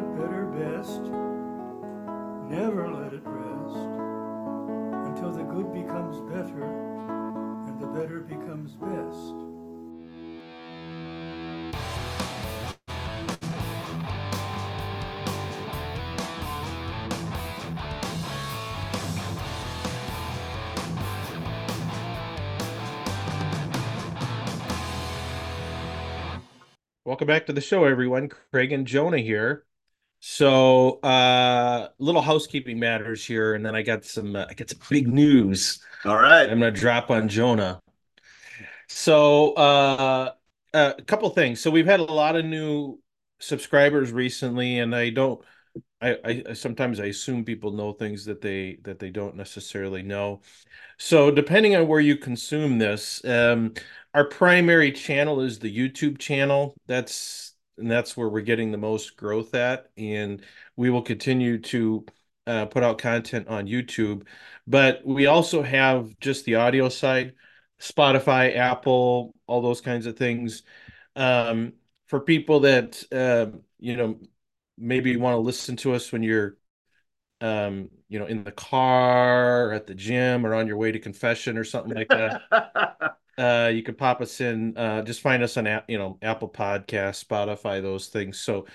good, better, best. Never let it rest until the good becomes better and the better becomes best. Welcome back to the show, everyone. Craig and Jonah here. So, uh, little housekeeping matters here, and then I got some, uh, I got some big news. All right. I'm gonna drop on Jonah. So, uh, uh, a couple things. So we've had a lot of new subscribers recently, and I don't, I, I, I sometimes I assume people know things that they that they don't necessarily know. So depending on where you consume this, um, our primary channel is the YouTube channel. That's and that's where we're getting the most growth at, and we will continue to uh, put out content on YouTube. But we also have just the audio side, Spotify, Apple, all those kinds of things. Um, for people that uh, you know maybe want to listen to us when you're um, you know, in the car or at the gym or on your way to confession or something like that. uh, you can pop us in. Uh, just find us on, you know, Apple Podcast, Spotify, those things. So,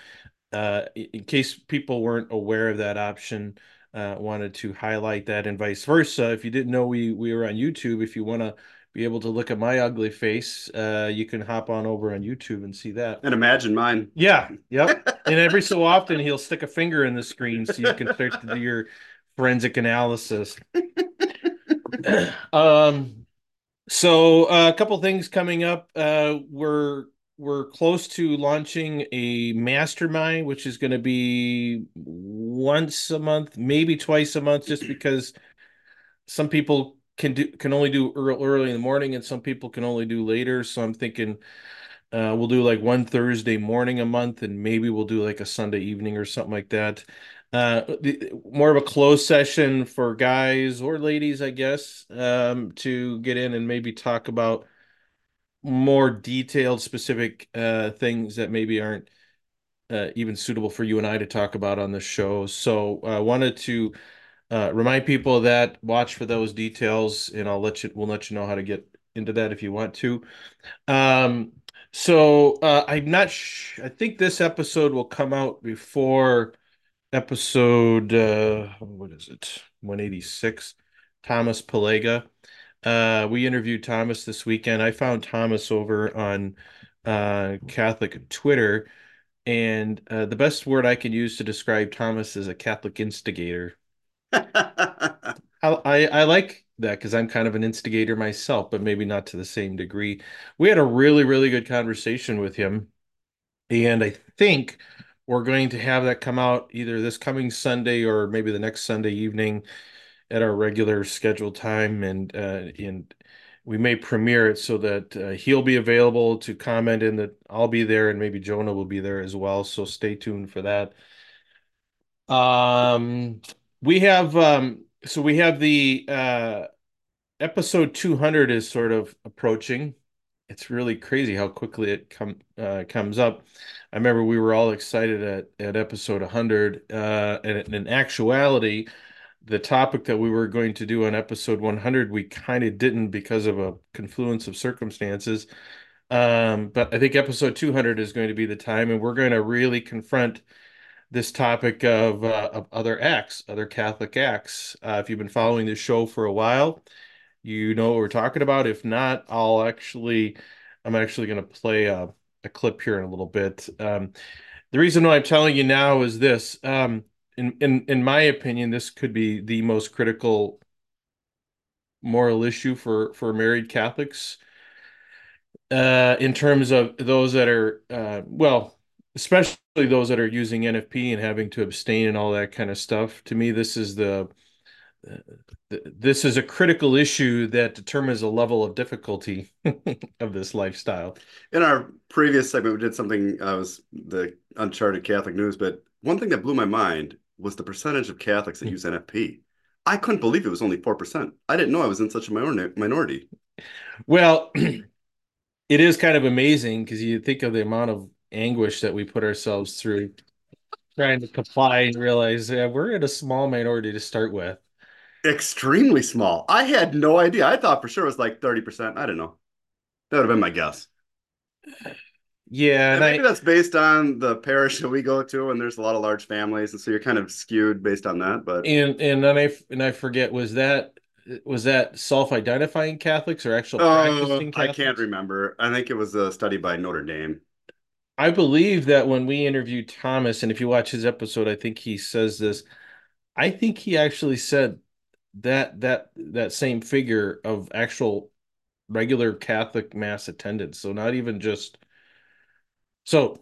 uh, in case people weren't aware of that option, uh, wanted to highlight that, and vice versa. If you didn't know we we were on YouTube, if you want to be able to look at my ugly face, uh, you can hop on over on YouTube and see that. And imagine mine. Yeah, yep. and every so often he'll stick a finger in the screen so you can start to do your forensic analysis. um, so uh, a couple things coming up. Uh, we're we're close to launching a mastermind, which is going to be once a month, maybe twice a month, just because some people can do can only do early, early in the morning, and some people can only do later. So I'm thinking uh, we'll do like one Thursday morning a month, and maybe we'll do like a Sunday evening or something like that. Uh, more of a closed session for guys or ladies, I guess, um, to get in and maybe talk about more detailed, specific uh, things that maybe aren't uh, even suitable for you and I to talk about on the show. So I uh, wanted to uh, remind people that watch for those details, and I'll let you. We'll let you know how to get into that if you want to. Um, so uh, I'm not. Sh- I think this episode will come out before episode. Uh, what is it? 186. Thomas Polega. Uh, we interviewed Thomas this weekend. I found Thomas over on uh, Catholic Twitter, and uh, the best word I can use to describe Thomas is a Catholic instigator. I, I, I like that because I'm kind of an instigator myself, but maybe not to the same degree. We had a really, really good conversation with him. And I think we're going to have that come out either this coming Sunday or maybe the next Sunday evening at our regular scheduled time. And uh, and we may premiere it so that uh, he'll be available to comment and that I'll be there and maybe Jonah will be there as well. So stay tuned for that. Um, we have um so we have the uh episode 200 is sort of approaching it's really crazy how quickly it come uh, comes up i remember we were all excited at at episode 100 uh and in actuality the topic that we were going to do on episode 100 we kind of didn't because of a confluence of circumstances um but i think episode 200 is going to be the time and we're going to really confront this topic of, uh, of other acts, other Catholic acts. Uh, if you've been following this show for a while, you know what we're talking about. If not, I'll actually, I'm actually going to play a, a, clip here in a little bit. Um, the reason why I'm telling you now is this. Um, in, in, in my opinion, this could be the most critical moral issue for, for married Catholics uh, in terms of those that are, uh, well, especially those that are using NFP and having to abstain and all that kind of stuff. To me, this is the this is a critical issue that determines the level of difficulty of this lifestyle. In our previous segment, we did something uh, was the Uncharted Catholic News, but one thing that blew my mind was the percentage of Catholics that use NFP. I couldn't believe it was only four percent. I didn't know I was in such a minority. Well, it is kind of amazing because you think of the amount of anguish that we put ourselves through trying to comply and realize yeah, we're in a small minority to start with. Extremely small. I had no idea. I thought for sure it was like 30%. I don't know. That would have been my guess. Yeah, And maybe I that's based on the parish that we go to, and there's a lot of large families, and so you're kind of skewed based on that. But and and then I and I forget was that was that self-identifying Catholics or actual uh, practicing I can't remember. I think it was a study by Notre Dame. I believe that when we interviewed Thomas, and if you watch his episode, I think he says this. I think he actually said that that that same figure of actual regular Catholic mass attendance. So not even just so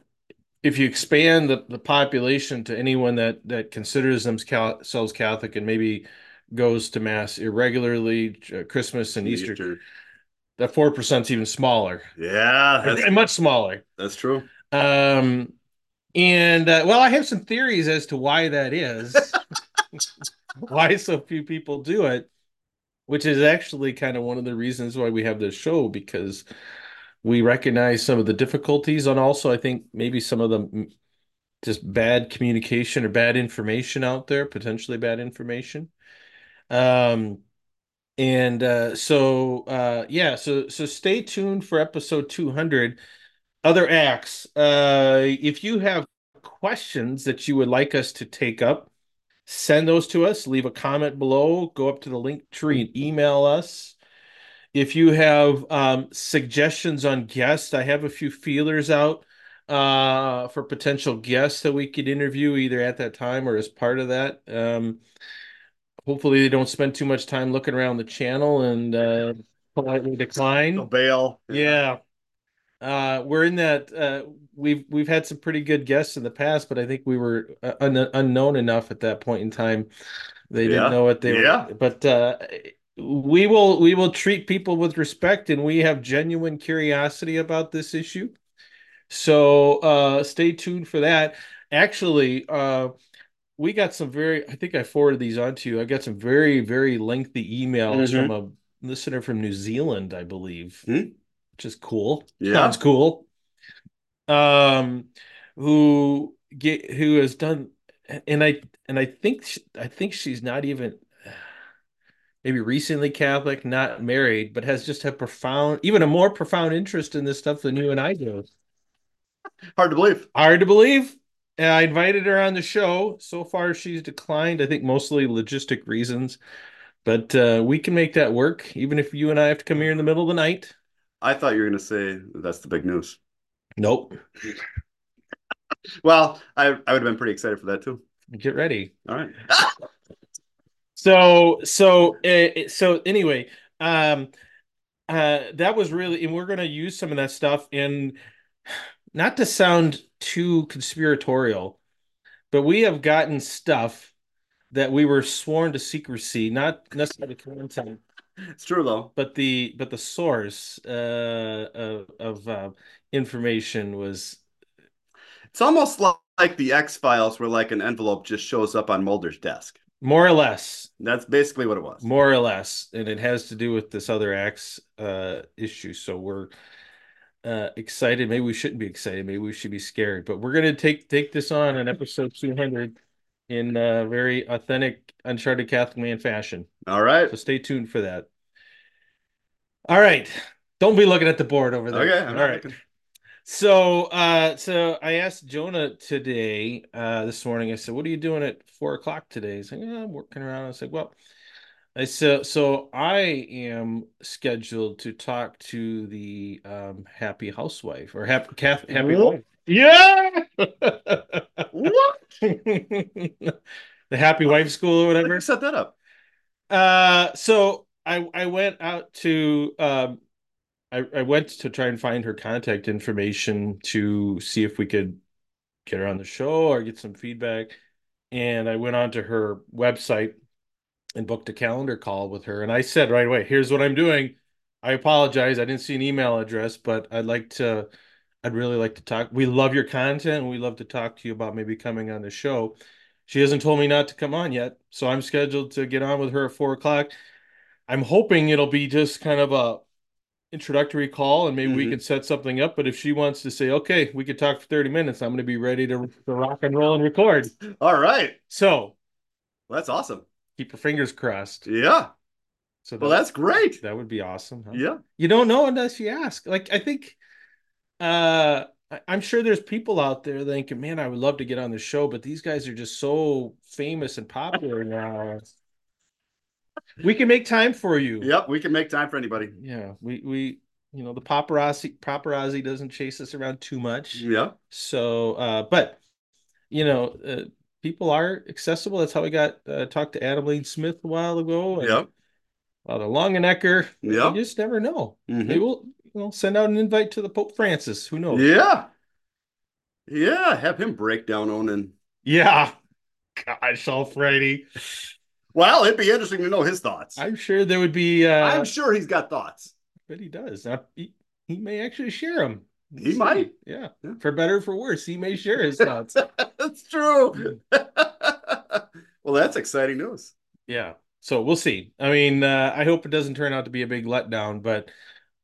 if you expand the, the population to anyone that that considers themselves Catholic and maybe goes to mass irregularly, uh, Christmas and Easter, Easter. that four percent's even smaller, Yeah, that's, and much smaller. that's true. Um, and uh, well, I have some theories as to why that is, why so few people do it, which is actually kind of one of the reasons why we have this show because we recognize some of the difficulties and also I think maybe some of the just bad communication or bad information out there, potentially bad information. Um, and uh, so uh, yeah, so so stay tuned for episode 200 other acts. Uh, if you have questions that you would like us to take up, send those to us. Leave a comment below. Go up to the link tree and email us. If you have um, suggestions on guests, I have a few feelers out uh, for potential guests that we could interview either at that time or as part of that. Um, hopefully, they don't spend too much time looking around the channel and uh, politely decline. A bail. Yeah. Uh, we're in that uh, we've we've had some pretty good guests in the past, but I think we were uh, un unknown enough at that point in time. They didn't know what they Yeah. were. But uh, we will we will treat people with respect, and we have genuine curiosity about this issue. So uh, stay tuned for that. Actually, uh, we got some very. I think I forwarded these on to you. I got some very very lengthy emails Mhm. from a listener from New Zealand, I believe Hmm? which is cool. Yeah. Sounds cool. Um, who get who has done, and I and I think sh- I think she's not even maybe recently Catholic, not married, but has just a profound, even a more profound interest in this stuff than you and I do. Hard to believe. Hard to believe. And I invited her on the show. So far, she's declined. I think mostly logistic reasons, but uh, we can make that work, even if you and I have to come here in the middle of the night. I thought you were going to say that's the big news. Nope. Well, I I would have been pretty excited for that too. Get ready. All right. So so uh, so anyway, um uh that was really and we're going to use some of that stuff in not to sound too conspiratorial, but we have gotten stuff that we were sworn to secrecy, not necessarily content, It's true though. but the but the source uh of, of uh, information was It's almost like the X Files, where like an envelope just shows up on Mulder's desk. more or less. That's basically what it was. more or less. And it has to do with this other X uh issue. So we're uh excited. Maybe we shouldn't be excited. Maybe we should be scared. But we're gonna take take this on in episode 200 in uh very authentic uncharted catholic man fashion All right. so stay tuned for that all right don't be looking at the board over there Okay. I'm all right looking. so uh so I asked Jonah today, uh this morning, I said, What are you doing at four o'clock today? He's like, "Yeah, I'm working around. I said, Well, I said so I am scheduled to talk to the um happy housewife or happy Cath happy wife. Yeah. What? the happy wife school or whatever. set that up? Uh, so I I went out to um I I went to try and find her contact information to see if we could get her on the show or get some feedback. And I went onto her website and booked a calendar call with her. And I said right away, here's what I'm doing. I apologize. I didn't see an email address, but I'd like to I'd really like to talk. We love your content and we love to talk to you about maybe coming on the show. She hasn't told me not to come on yet, so I'm scheduled to get on with her at four o'clock. I'm hoping it'll be just kind of a introductory call and maybe we Mhm. can set something up. But if she wants to say, okay, we could talk for 30 minutes, I'm going to be ready to, to rock and roll and record. All right. So Well, that's awesome. keep your fingers crossed. Yeah. So Well, that's great. that would be awesome. huh? Yeah. You don't know unless you ask. Like I think uh I'm sure there's people out there thinking, man, I would love to get on the show, but these guys are just so famous and popular now. We can make time for you. Yep. We can make time for anybody. Yeah, we we you know the paparazzi paparazzi doesn't chase us around too much. Yeah. So uh but you know uh, people are accessible. That's how we got uh, talked to Adam Lane Smith a while ago. and, Yep. Uh, the Longenecker. Yep. You just never know. Mhm. Maybe we'll send out an invite to the Pope Francis. Who knows? Yeah. Yeah. Have him break down owning. Yeah. Gosh almighty. Well, it'd be interesting to know his thoughts. I'm sure there would be uh I'm sure he's got thoughts. but he does. Now, he, he may actually share them. He might. Yeah. Yeah. For better or for worse, he may share his thoughts. That's true. well, that's exciting news. Yeah. So we'll see. I mean, uh, I hope it doesn't turn out to be a big letdown, but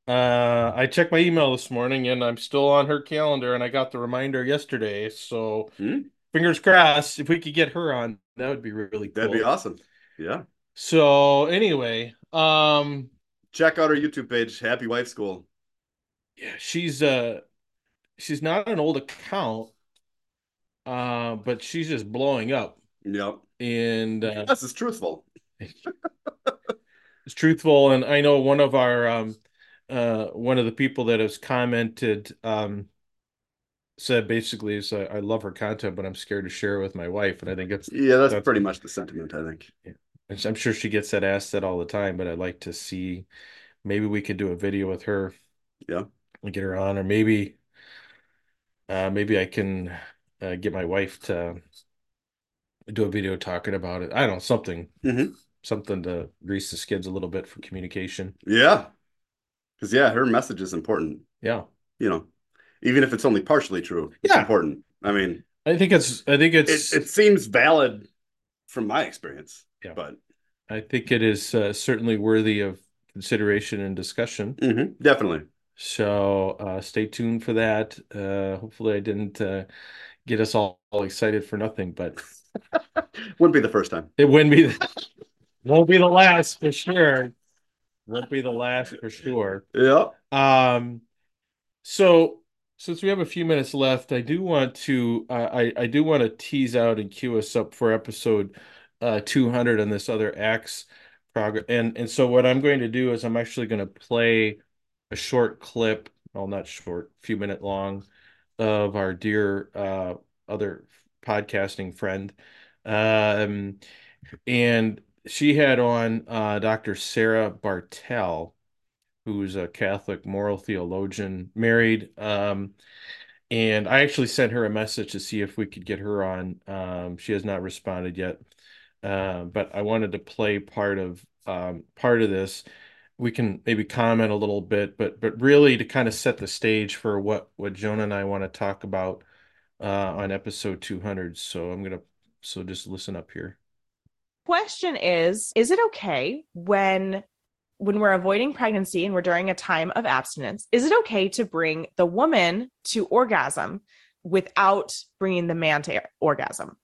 uh, I checked my email this morning and I'm still on her calendar and I got the reminder yesterday. So Hmm. fingers crossed, if we could get her on, that would be really cool. That'd be awesome. Yeah. So anyway, um, Check out our YouTube page, Happy Wife School. yeah, she's uh, she's not an old account, uh, but she's just blowing up Yep. and uh, This is truthful. it's truthful and i know one of our um uh one of the people that has commented um said basically is uh, i love her content but i'm scared to share it with my wife and i think it's Yeah, that's That's- pretty much the sentiment, I think. and i'm sure she gets that asked that all the time but i'd like to see maybe we could do a video with her Yeah. and get her on or maybe uh maybe i can uh, get my wife to do a video talking about it i don't know something Mhm. something to grease the skids a little bit for communication Yeah. Because, yeah, her message is important. yeah You know, even if it's only partially true, it's Yeah. important. I mean, I think it's I think it's it seems valid from my experience. Yeah. But I think it is uh, certainly worthy of consideration and discussion. mhm, definitely. So uh, stay tuned for that. Uh, hopefully, I didn't uh, get us all, all excited for nothing, but Wouldn't be the first time. it wouldn't be The... won't be the last for sure. Won't be the last for sure. Yeah. Um, so since we have a few minutes left, I do want to uh, I I do want to tease out and cue us up for episode uh 200 on this other acts progress. And and so what I'm going to do is I'm actually going to play a short clip, well not short, few minute long, of our dear uh other podcasting friend. Um, and she had on uh Dr. Sarah Bartel, who's a Catholic moral theologian, married. Um, and I actually sent her a message to see if we could get her on. Um, she has not responded yet. Uh, but I wanted to play part of um, part of this. We can maybe comment a little bit, but but really to kind of set the stage for what what Jonah and I want to talk about uh, on episode 200. So I'm gonna so just listen up here. Question is is it okay when when we're avoiding pregnancy and we're during a time of abstinence is it okay to bring the woman to orgasm without bringing the man to orgasm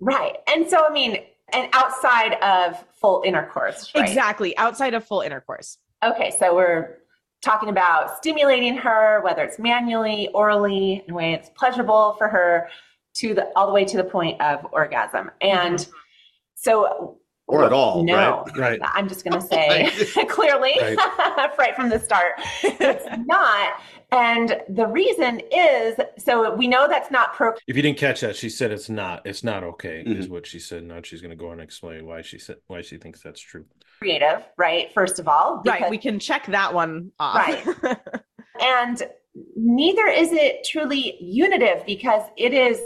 Right. And so, I mean, and outside of full intercourse, right? exactly outside of full intercourse Okay. So we're talking about stimulating her, whether it's manually, orally, in a way it's pleasurable for her to the all the way to the point of orgasm. And mm-hmm. So, Or at all, no, right? Right. I'm just going to say clearly, right. from the start, it's not. And the reason is so we know that's not pro If you didn't catch that, she said it's not. It's not okay, is Mhm. what she said. Now she's going to go on and explain why she said why she thinks that's true. creative, right? First of all, right because- we can check that one off Right. and neither is it truly unitive because it is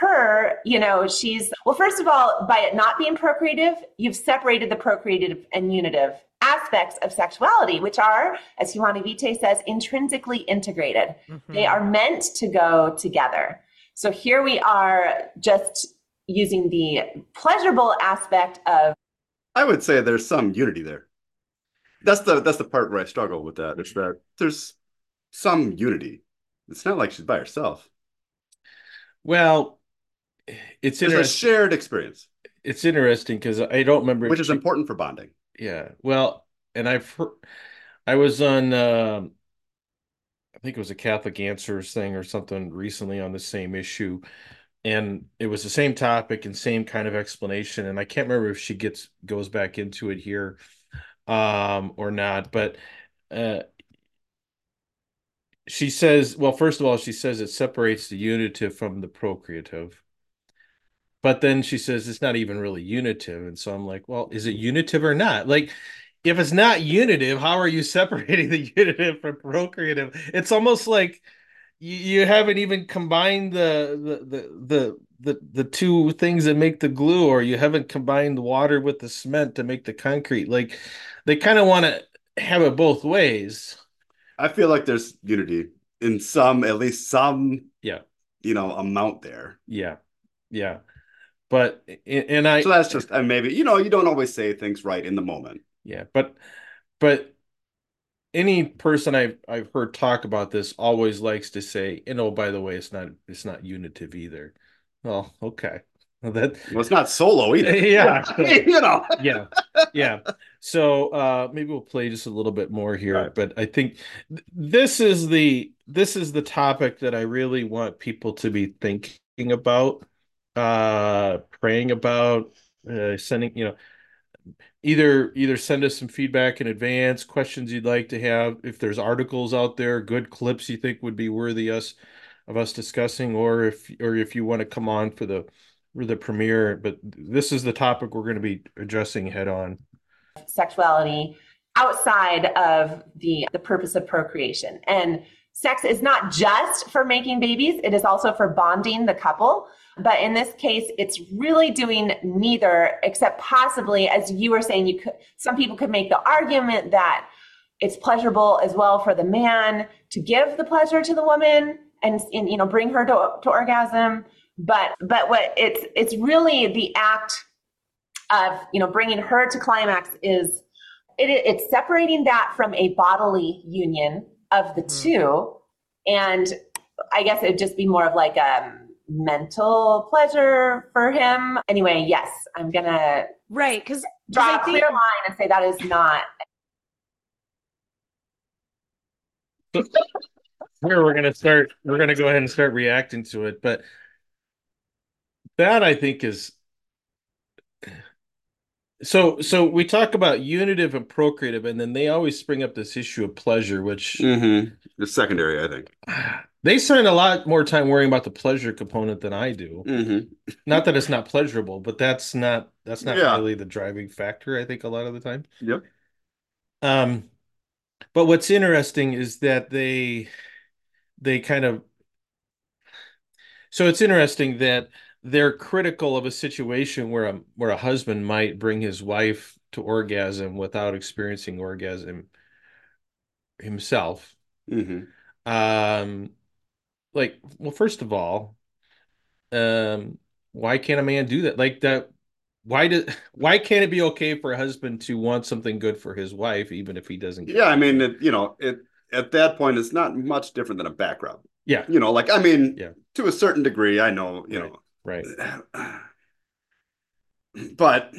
her you know she's well first of all by it not being procreative you've separated the procreative and unitive aspects of sexuality which are as Humanae Vitae says intrinsically integrated mm-hmm. they are meant to go together so here we are just using the pleasurable aspect of I would say there's some unity there. that's the that's the part where I struggle with that. Is that there's some unity. It's not like she's by herself. Well, it's It's a shared experience, It's interesting because I don't remember. which is she- important for bonding. Yeah. Well, and I've heard, I was on, um, I think it was a Catholic Answers thing or something recently on the same issue. And it was the same topic and same kind of explanation. And I can't remember if she gets goes back into it here um or not, but uh she says, well, first of all, she says it separates the unitive from the procreative. But then she says it's not even really unitive. And so I'm like, well, is it unitive or not? Like, if it's not unitive, how are you separating the unitive from procreative? It's almost like you, you haven't even combined the the, the the the two things that make the glue, or you haven't combined the water with the cement to make the concrete. Like they kind of want to have it both ways. I feel like there's unity in some, at least some, Yeah. you know, amount there. Yeah. Yeah. But and I So that's just, and maybe, you know, you don't always say things right in the moment. Yeah, but but any person I've I've heard talk about this always likes to say, and oh by the way, it's not it's not unitive either. Well, okay. That Well, it's not solo either. Yeah. you know. yeah. Yeah. So uh maybe we'll play just a little bit more here, Right. but I think th- this is the this is the topic that I really want people to be thinking about, uh praying about, uh sending, you know, either either send us some feedback in advance, questions you'd like to have, if there's articles out there, good clips you think would be worthy us of us discussing, or if or if you want to come on for the the premiere. But this is the topic we're going to be addressing head on. sexuality outside of the the purpose of procreation and sex is not just for making babies it is also for bonding the couple but in this case it's really doing neither except possibly as you were saying you could some people could make the argument that it's pleasurable as well for the man to give the pleasure to the woman and, and you know bring her to, to orgasm but but what it's it's really the act of you know bringing her to climax is it, it's separating that from a bodily union of the mm-hmm. two and i guess it'd just be more of like a mental pleasure for him anyway yes i'm gonna Right. Because draw I a think- clear line and say that is not Here we're going to start. We're going to go ahead and start reacting to it, but that I think is so. So we talk about unitive and procreative, and then they always spring up this issue of pleasure, which Mm-hmm. It's secondary, I think. they spend a lot more time worrying about the pleasure component than I do. Mm-hmm. Not that it's not pleasurable, but that's not that's not Yeah. really the driving factor, I think, a lot of the time. Yep. Um, but what's interesting is that they they kind of so it's interesting that they're critical of a situation where a where a husband might bring his wife to orgasm without experiencing orgasm himself. Mm-hmm. Um, like, well, first of all, um, why can't a man do that? Like that, why did why can't it be okay for a husband to want something good for his wife, even if he doesn't get Yeah, I mean, it, you know, it at that point, it's not much different than a background. Yeah. You know, like I mean, Yeah. to a certain degree, I know, you right? know, but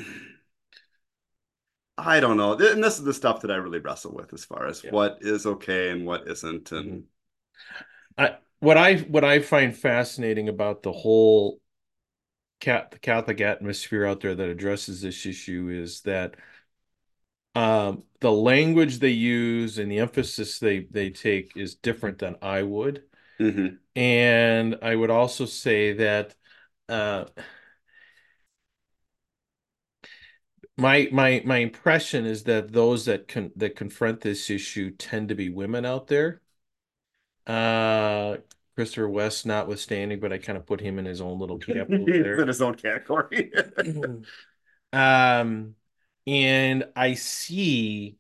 I don't know. And this is the stuff that I really wrestle with as far as Yeah. what is okay and what isn't, and What I what I find fascinating about the whole cat the Catholic atmosphere out there that addresses this issue is that um, the language they use and the emphasis they they take is different than I would. Mhm. And I would also say that uh, my my my impression is that those that con that confront this issue tend to be women out there. Uh, Christopher West notwithstanding, but I kind of put him in his own little category. there. in his own category. Um, and I see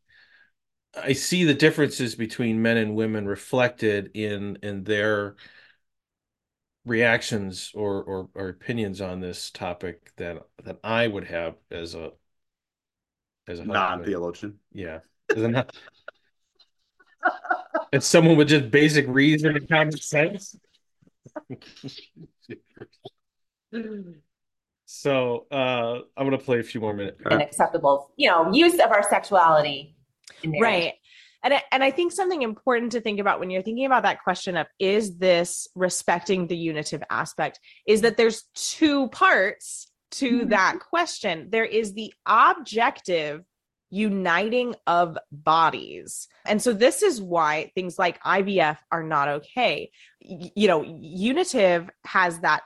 I see the differences between men and women reflected in in their reactions or or, or opinions on this topic that that I would have as a as a. Non-theologian. Yeah, Isn't that? It's someone with just basic reason and common sense. So uh I'm gonna play a few more minutes. An acceptable, you know, use of our sexuality. right and I, and I think something important to think about when you're thinking about that question of is this respecting the unitive aspect is that there's two parts to Mhm. that question. There is the objective uniting of bodies. And so this is why things like ivf are not okay. Y- you know unitive has that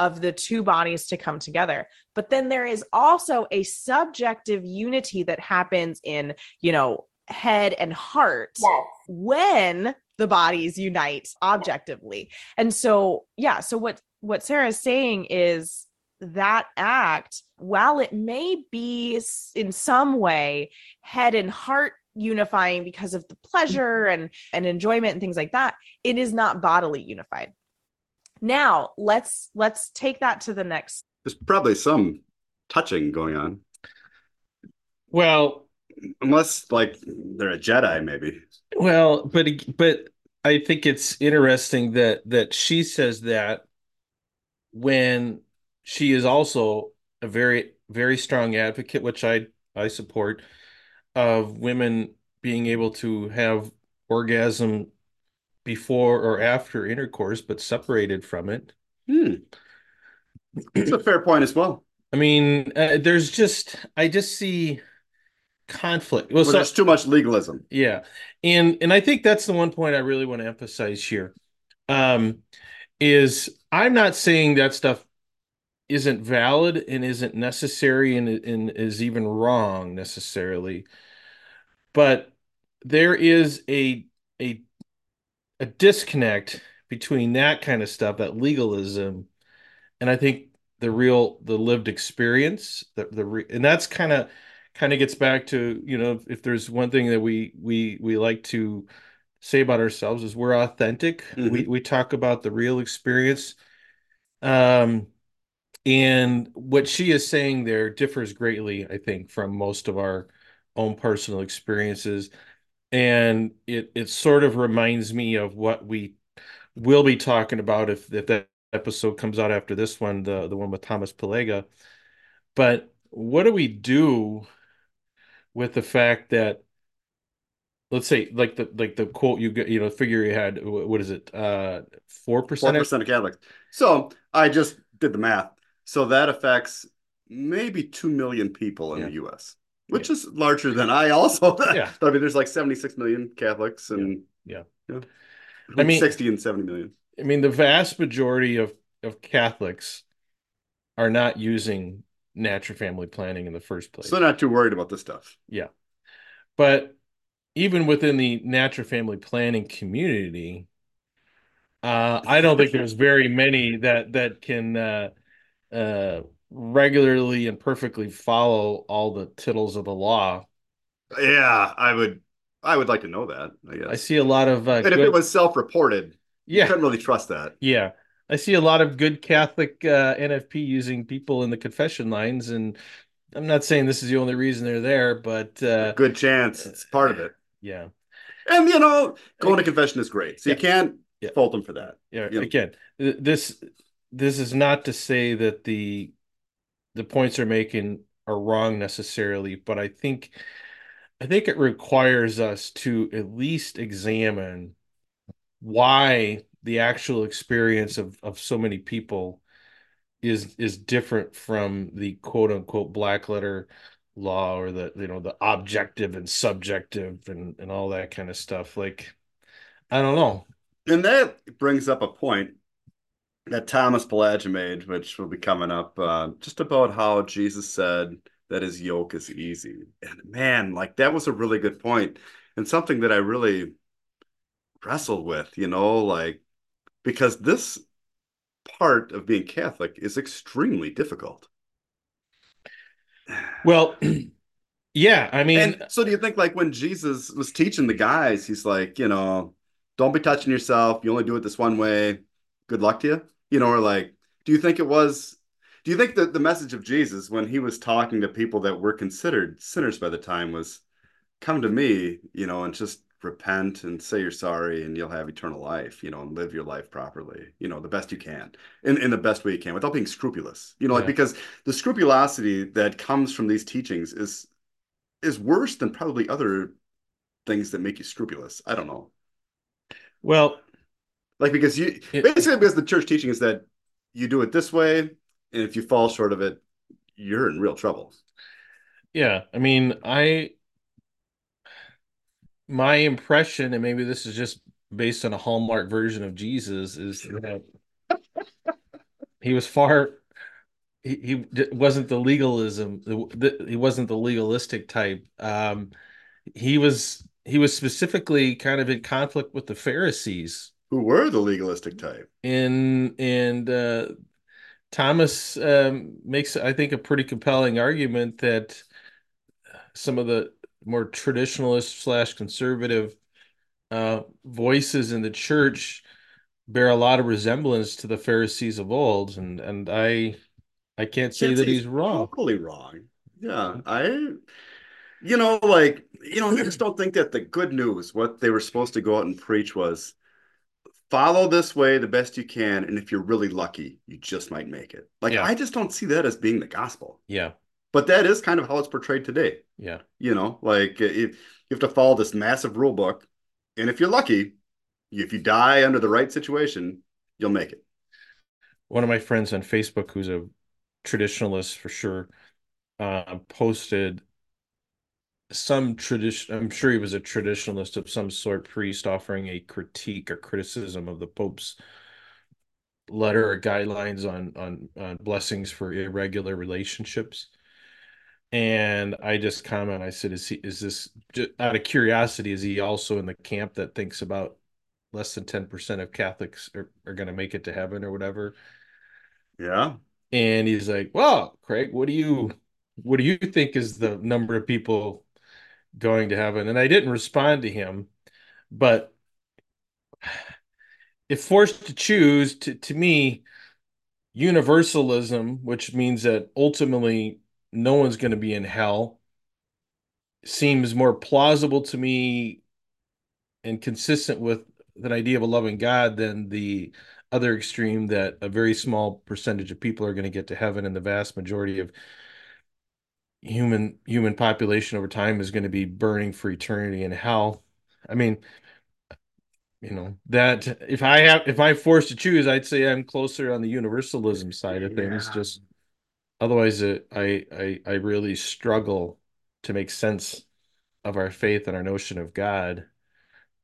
of the two bodies to come together. But then there is also a subjective unity that happens in you know head and heart Yes. when the bodies unite objectively. And so yeah so what what sarah is saying is that act while it may be in some way head and heart unifying because of the pleasure and and enjoyment and things like that it is not bodily unified now let's let's take that to the next There's probably some touching going on, Well, unless like they're a Jedi, maybe. well, but but I think it's interesting that that she says that when she is also a very very strong advocate, which I I support, of women being able to have orgasm before or after intercourse, but separated from it. Hmm. It's a fair point as well. I mean, uh, there's just I just see conflict. Well, Well, so there's too much legalism. yeah, and and I think that's the one point I really want to emphasize here. Um, is I'm not saying that stuff isn't valid and isn't necessary and, and is even wrong necessarily, but there is a a a disconnect between that kind of stuff, that legalism, and I think the real the lived experience, the the re, and that's kind of kind of gets back to, you know, if, if there's one thing that we we we like to say about ourselves is we're authentic. We we talk about the real experience. Um and what she is saying there differs greatly, I think, from most of our own personal experiences. And it it sort of reminds me of what we will be talking about if, if that episode comes out after this one, the the one with Thomas Polega. But what do we do with the fact that let's say like the like the quote you get, you know, figure you had, what is it? Uh, 4% Four percent of Catholics. So I just did the math. So that affects maybe two million people in Yeah. the U.S., which is larger than I also. Yeah. I mean, there's like 76 million Catholics and Yeah. yeah. I mean- 60 and 70 million. I mean, the vast majority of of Catholics are not using natural family planning in the first place. So they're not too worried about this stuff. Yeah. But even within the natural family planning community, uh, I don't think there's very many that that can uh, uh, regularly and perfectly follow all the tittles of the law. Yeah, I would. I would like to know that. I guess. I see a lot of uh, and if it was self-reported, you yeah, couldn't really trust that. yeah. I see a lot of good Catholic uh, NFP using people in the confession lines, and I'm not saying this is the only reason they're there, but uh, Good chance it's part of it. yeah. And you know, going to confession is great. So you can't Yeah. fault them for that. Yeah, Yeah. again, this this is not to say that the the points they're making are wrong necessarily, but I think I think it requires us to at least examine why the actual experience of of so many people is is different from the quote unquote black letter law or the you know the objective and subjective and and all that kind of stuff. Like I don't know. And that brings up a point that Thomas Polega made, which will be coming up, uh, just about how Jesus said that his yoke is easy. And man, like that was a really good point and something that I really wrestled with, you know, like because this part of being Catholic is extremely difficult. Well, yeah, I mean, And so do you think like when Jesus was teaching the guys, he's like, you know, don't be touching yourself. You only do it this one way. Good luck to you. You know, or like, do you think it was, do you think that the message of Jesus when he was talking to people that were considered sinners by the time was come to me, you know, and just repent and say you're sorry and you'll have eternal life, you know, and live your life properly, you know, the best you can in, in the best way you can without being scrupulous, you know, like because the scrupulosity that comes from these teachings is is worse than probably other things that make you scrupulous. I don't know. Well, Like because you It- basically because the church teaching is that you do it this way, and if you fall short of it, you're in real trouble. yeah, I mean, I my impression, and maybe this is just based on a Hallmark version of Jesus, is that he was far he, he wasn't the legalism the, the, he wasn't the legalistic type. Um he was he was specifically kind of in conflict with the Pharisees Who were the legalistic type? in and uh Thomas um makes I think a pretty compelling argument that some of the more traditionalist slash conservative uh voices in the church bear a lot of resemblance to the Pharisees of old and and I I can't say Can't that say he's wrong. Totally wrong. Yeah, I, you know, like you know, I just don't think that the good news, what they were supposed to go out and preach, was follow this way the best you can, and if you're really lucky, you just might make it. Like Yeah. I just don't see that as being the gospel. Yeah, But that is kind of how it's portrayed today. yeah. You know, like if you have to follow this massive rule book, and if you're lucky, if you die under the right situation, you'll make it. One of my friends on Facebook, who's a traditionalist for sure, uh, posted some tradition. I'm sure he was a traditionalist of some sort, priest offering a critique or criticism of the Pope's letter or guidelines on on, on blessings for irregular relationships. And I just comment. I said, "Is he? Is this just out of curiosity? Is he also in the camp that thinks about less than ten percent of Catholics are, are going to make it to heaven or whatever?" Yeah. And he's like, "Well, Craig, what do you what do you think is the number of people going to heaven?" And I didn't respond to him, but if forced to choose, to to me, universalism, which means that ultimately no one's going to be in hell, seems more plausible to me and consistent with an idea of a loving God than the other extreme that a very small percentage of people are going to get to heaven and the vast majority of human human population over time is going to be burning for eternity in hell. I mean, you know, that if I have if I'm forced to choose, I'd say I'm closer on the universalism side of things. Yeah. Just otherwise it, I I I really struggle to make sense of our faith and our notion of God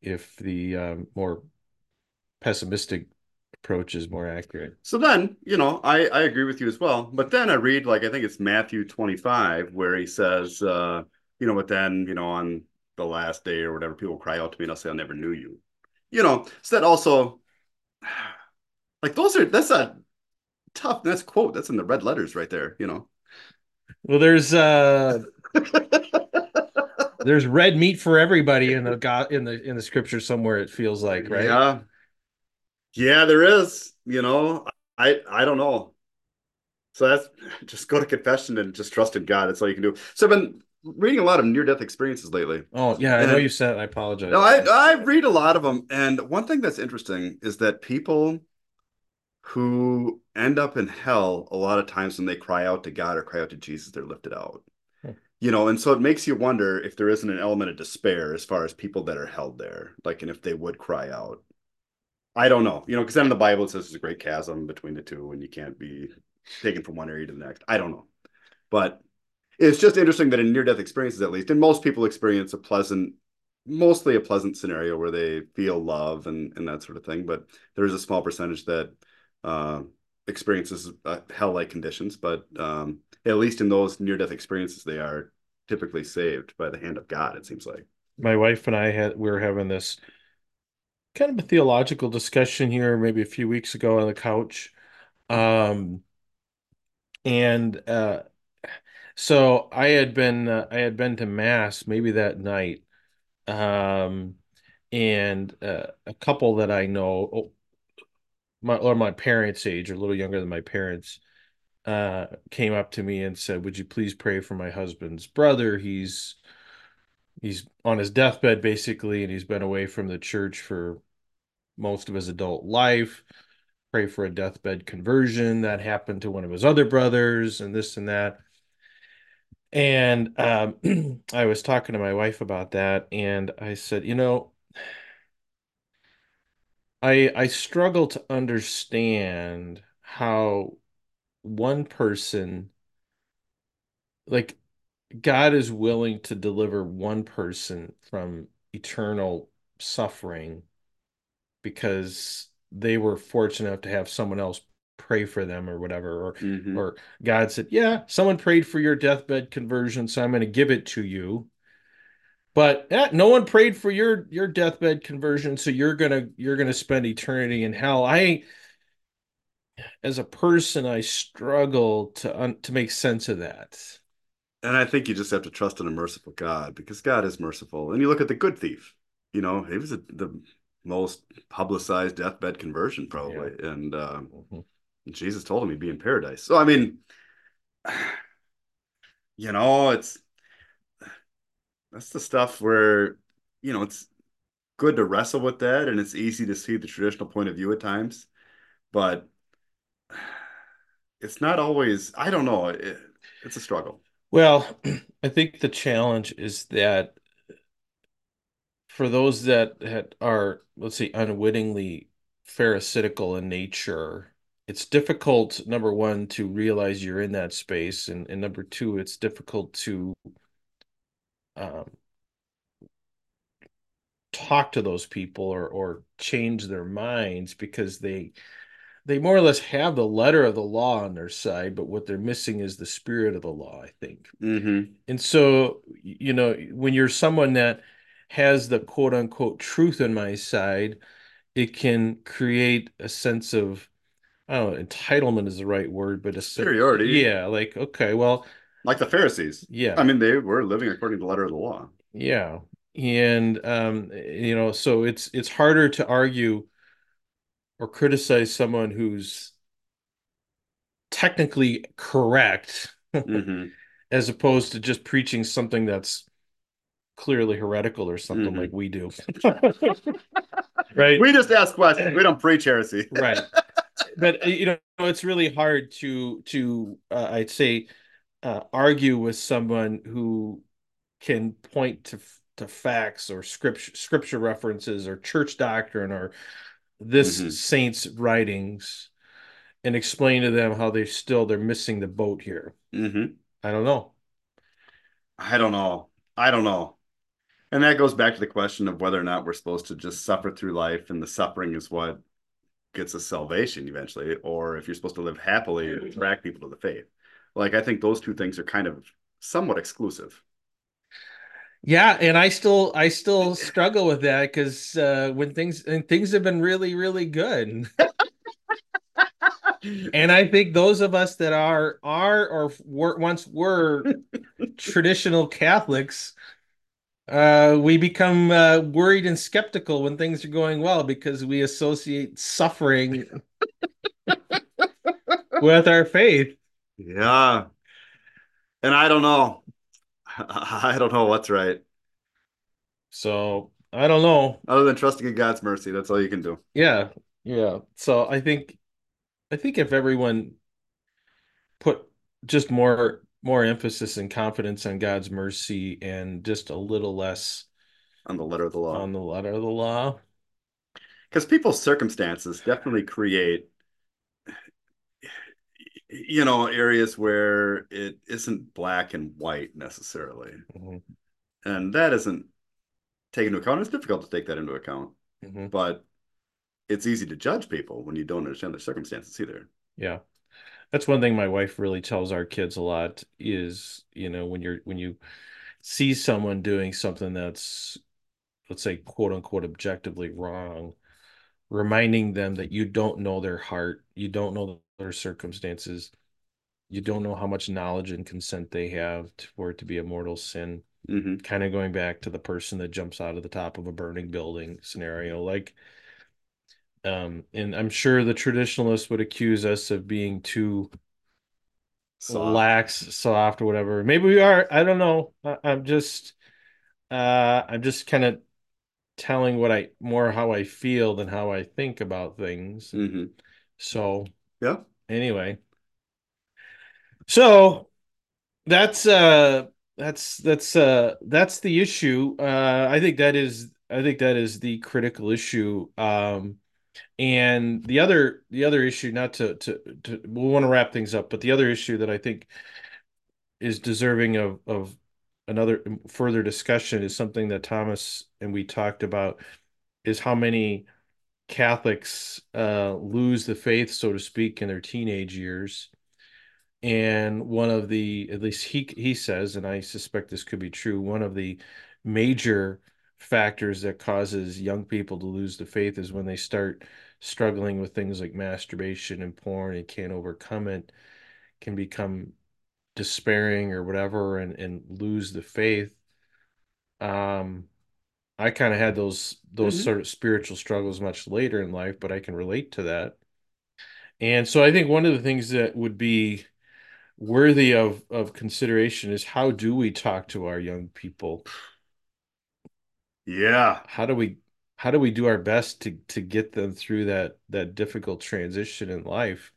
if the um, more pessimistic approach is more accurate. So then, you know, I, I agree with you as well. But then I read, like, I think it's Matthew 25, where he says, uh, you know, but then, you know, on the last day or whatever, people cry out to me and I'll say, I never knew you. You know, so that also, like, those are, that's a tough, that's quote. That's in the red letters right there, you know. Well, there's uh there's red meat for everybody in the God in the in the scripture somewhere. It feels like right. Yeah. Yeah, there is, you know, I, I don't know. So that's just go to confession and just trust in God. That's all you can do. So I've been reading a lot of near death experiences lately. Oh yeah, I know you said. It. I apologize. No, I I read a lot of them, and one thing that's interesting is that people who end up in hell a lot of times when they cry out to God or cry out to Jesus, they're lifted out. Hmm. You know, and so it makes you wonder if there isn't an element of despair as far as people that are held there, like, and if they would cry out. I don't know, you know, because then the Bible says there's a great chasm between the two, and you can't be taken from one area to the next. I don't know, but it's just interesting that in near-death experiences, at least, and most people experience a pleasant mostly a pleasant scenario where they feel love and, and that sort of thing. But there's a small percentage that uh, experiences uh, hell-like conditions. But um, at least in those near-death experiences, they are typically saved by the hand of God. It seems like. My wife and I had we were having this kind of a theological discussion here maybe a few weeks ago on the couch. Um and uh so I had been uh, I had been to mass maybe that night. Um and uh, a couple that I know oh, my or my parents' age, or a little younger than my parents, uh, came up to me and said, "Would you please pray for my husband's brother? He's he's on his deathbed basically, and he's been away from the church for most of his adult life. Pray for a deathbed conversion that happened to one of his other brothers, and this and that." And um, I was talking to my wife about that, and I said, you know, I I struggle to understand how one person, like God is willing to deliver one person from eternal suffering because they were fortunate enough to have someone else pray for them or whatever or Mhm. or God said, "Yeah, someone prayed for your deathbed conversion, so I'm going to give it to you." But eh, no one prayed for your your deathbed conversion, so you're gonna you're gonna spend eternity in hell. I, as a person, I struggle to un to make sense of that. And I think you just have to trust in a merciful God because God is merciful. And you look at the good thief, you know, he was a, the most publicized deathbed conversion, probably. And uh, Mhm. Jesus told him he'd be in paradise. So, I mean, you know, it's that's the stuff where, you know, it's good to wrestle with that and it's easy to see the traditional point of view at times, but it's not always, I don't know, it, it's a struggle. Well, I think the challenge is that for those that had, are, let's say, unwittingly pharisaical in nature, it's difficult, number one, to realize you're in that space, and, and number two, it's difficult to um, talk to those people or or change their minds because they they more or less have the letter of the law on their side, but what they're missing is the spirit of the law, I think. Mm-hmm. And so, you know, when you're someone that has the quote unquote truth on my side, it can create a sense of, I don't know, entitlement is the right word, but a sense, Superiority. yeah, like, okay, well, Like the Pharisees. yeah, I mean, they were living according to the letter of the law. yeah. And um, you know, so it's it's harder to argue or criticize someone who's technically correct hmm as opposed to just preaching something that's clearly heretical or something Mhm. like we do. right? We just ask questions. We don't preach heresy. right. But uh, you know, it's really hard to to uh, I'd say uh, argue with someone who can point to to facts or scripture scripture references or church doctrine or this Mhm. saint's writings and explain to them how they still they're missing the boat here. hmm I don't know. I don't know. I don't know. And that goes back to the question of whether or not we're supposed to just suffer through life and the suffering is what gets us salvation eventually, or if you're supposed to live happily and attract people to the faith. Like, I think those two things are kind of somewhat exclusive. Yeah, and I still I still struggle with that because uh, when things and things have been really really good, and I think those of us that are are or were once were traditional Catholics, uh, we become uh, worried and skeptical when things are going well because we associate suffering with our faith. Yeah. And I don't know. I don't know what's right. So I don't know. Other than trusting in God's mercy, that's all you can do. Yeah, yeah. So I think I think if everyone put just more more emphasis and confidence on God's mercy and just a little less On the letter of the law. on the letter of the law. because people's circumstances definitely create you know areas where it isn't black and white necessarily Mhm, and that isn't taken into account it's difficult to take that into account mhm. but it's easy to judge people when you don't understand their circumstances either Yeah. That's one thing my wife really tells our kids a lot is, you know, when you're when you see someone doing something that's let's say quote unquote objectively wrong, reminding them that you don't know their heart, you don't know their circumstances, you don't know how much knowledge and consent they have to, for it to be a mortal sin. hmm Kind of going back to the person that jumps out of the top of a burning building scenario, like um, and I'm sure the traditionalists would accuse us of being too Soft. lax, soft, or whatever. Maybe we are. I don't know. I, I'm just, uh, I'm just kind of telling what I more how I feel than how I think about things. hmm So Yeah. anyway, so that's uh that's that's uh that's the issue. Uh, I think that is I think that is the critical issue. Um, and the other the other issue, not to to to we'll want to wrap things up, but the other issue that I think is deserving of of another further discussion is something that Thomas and we talked about is how many Catholics uh, lose the faith, so to speak, in their teenage years. And one of the, at least he he says, and I suspect this could be true, one of the major factors that causes young people to lose the faith is when they start struggling with things like masturbation and porn and can't overcome it, can become despairing or whatever and and lose the faith. Um I kind of had those those Mhm. sort of spiritual struggles much later in life, but I can relate to that. And so I think one of the things that would be worthy of of consideration is how do we talk to our young people? Yeah. How do we how do we do our best to to get them through that that difficult transition in life?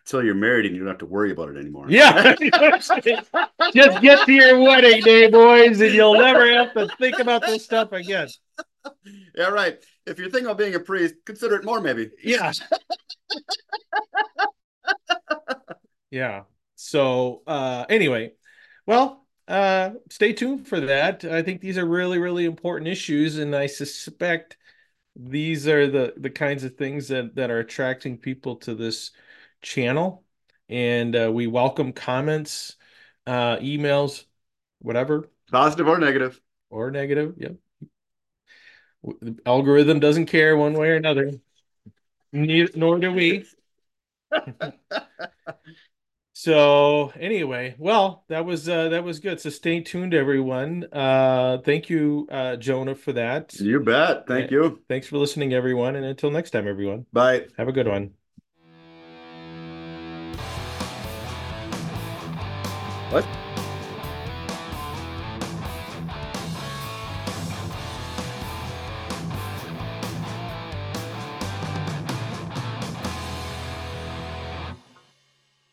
Until you're married and you don't have to worry about it anymore. Yeah. Just get to your wedding day, boys, and you'll never have to think about this stuff again. yeah, right. If you're thinking about being a priest, consider it more, maybe. Yeah. yeah. So uh anyway, well, uh stay tuned for that. I think these are really, really important issues, and I suspect these are the the kinds of things that that are attracting people to this channel. And uh, we welcome comments, uh, emails, whatever, Positive or negative. or negative. Yep. The algorithm doesn't care one way or another. Neither, nor do we. So anyway, well, that was uh that was good. So stay tuned, everyone. Uh thank you, uh Jonah, for that. You bet. Thank Yeah. you. Thanks for listening, everyone, and until next time, everyone. Bye. Have a good one. What?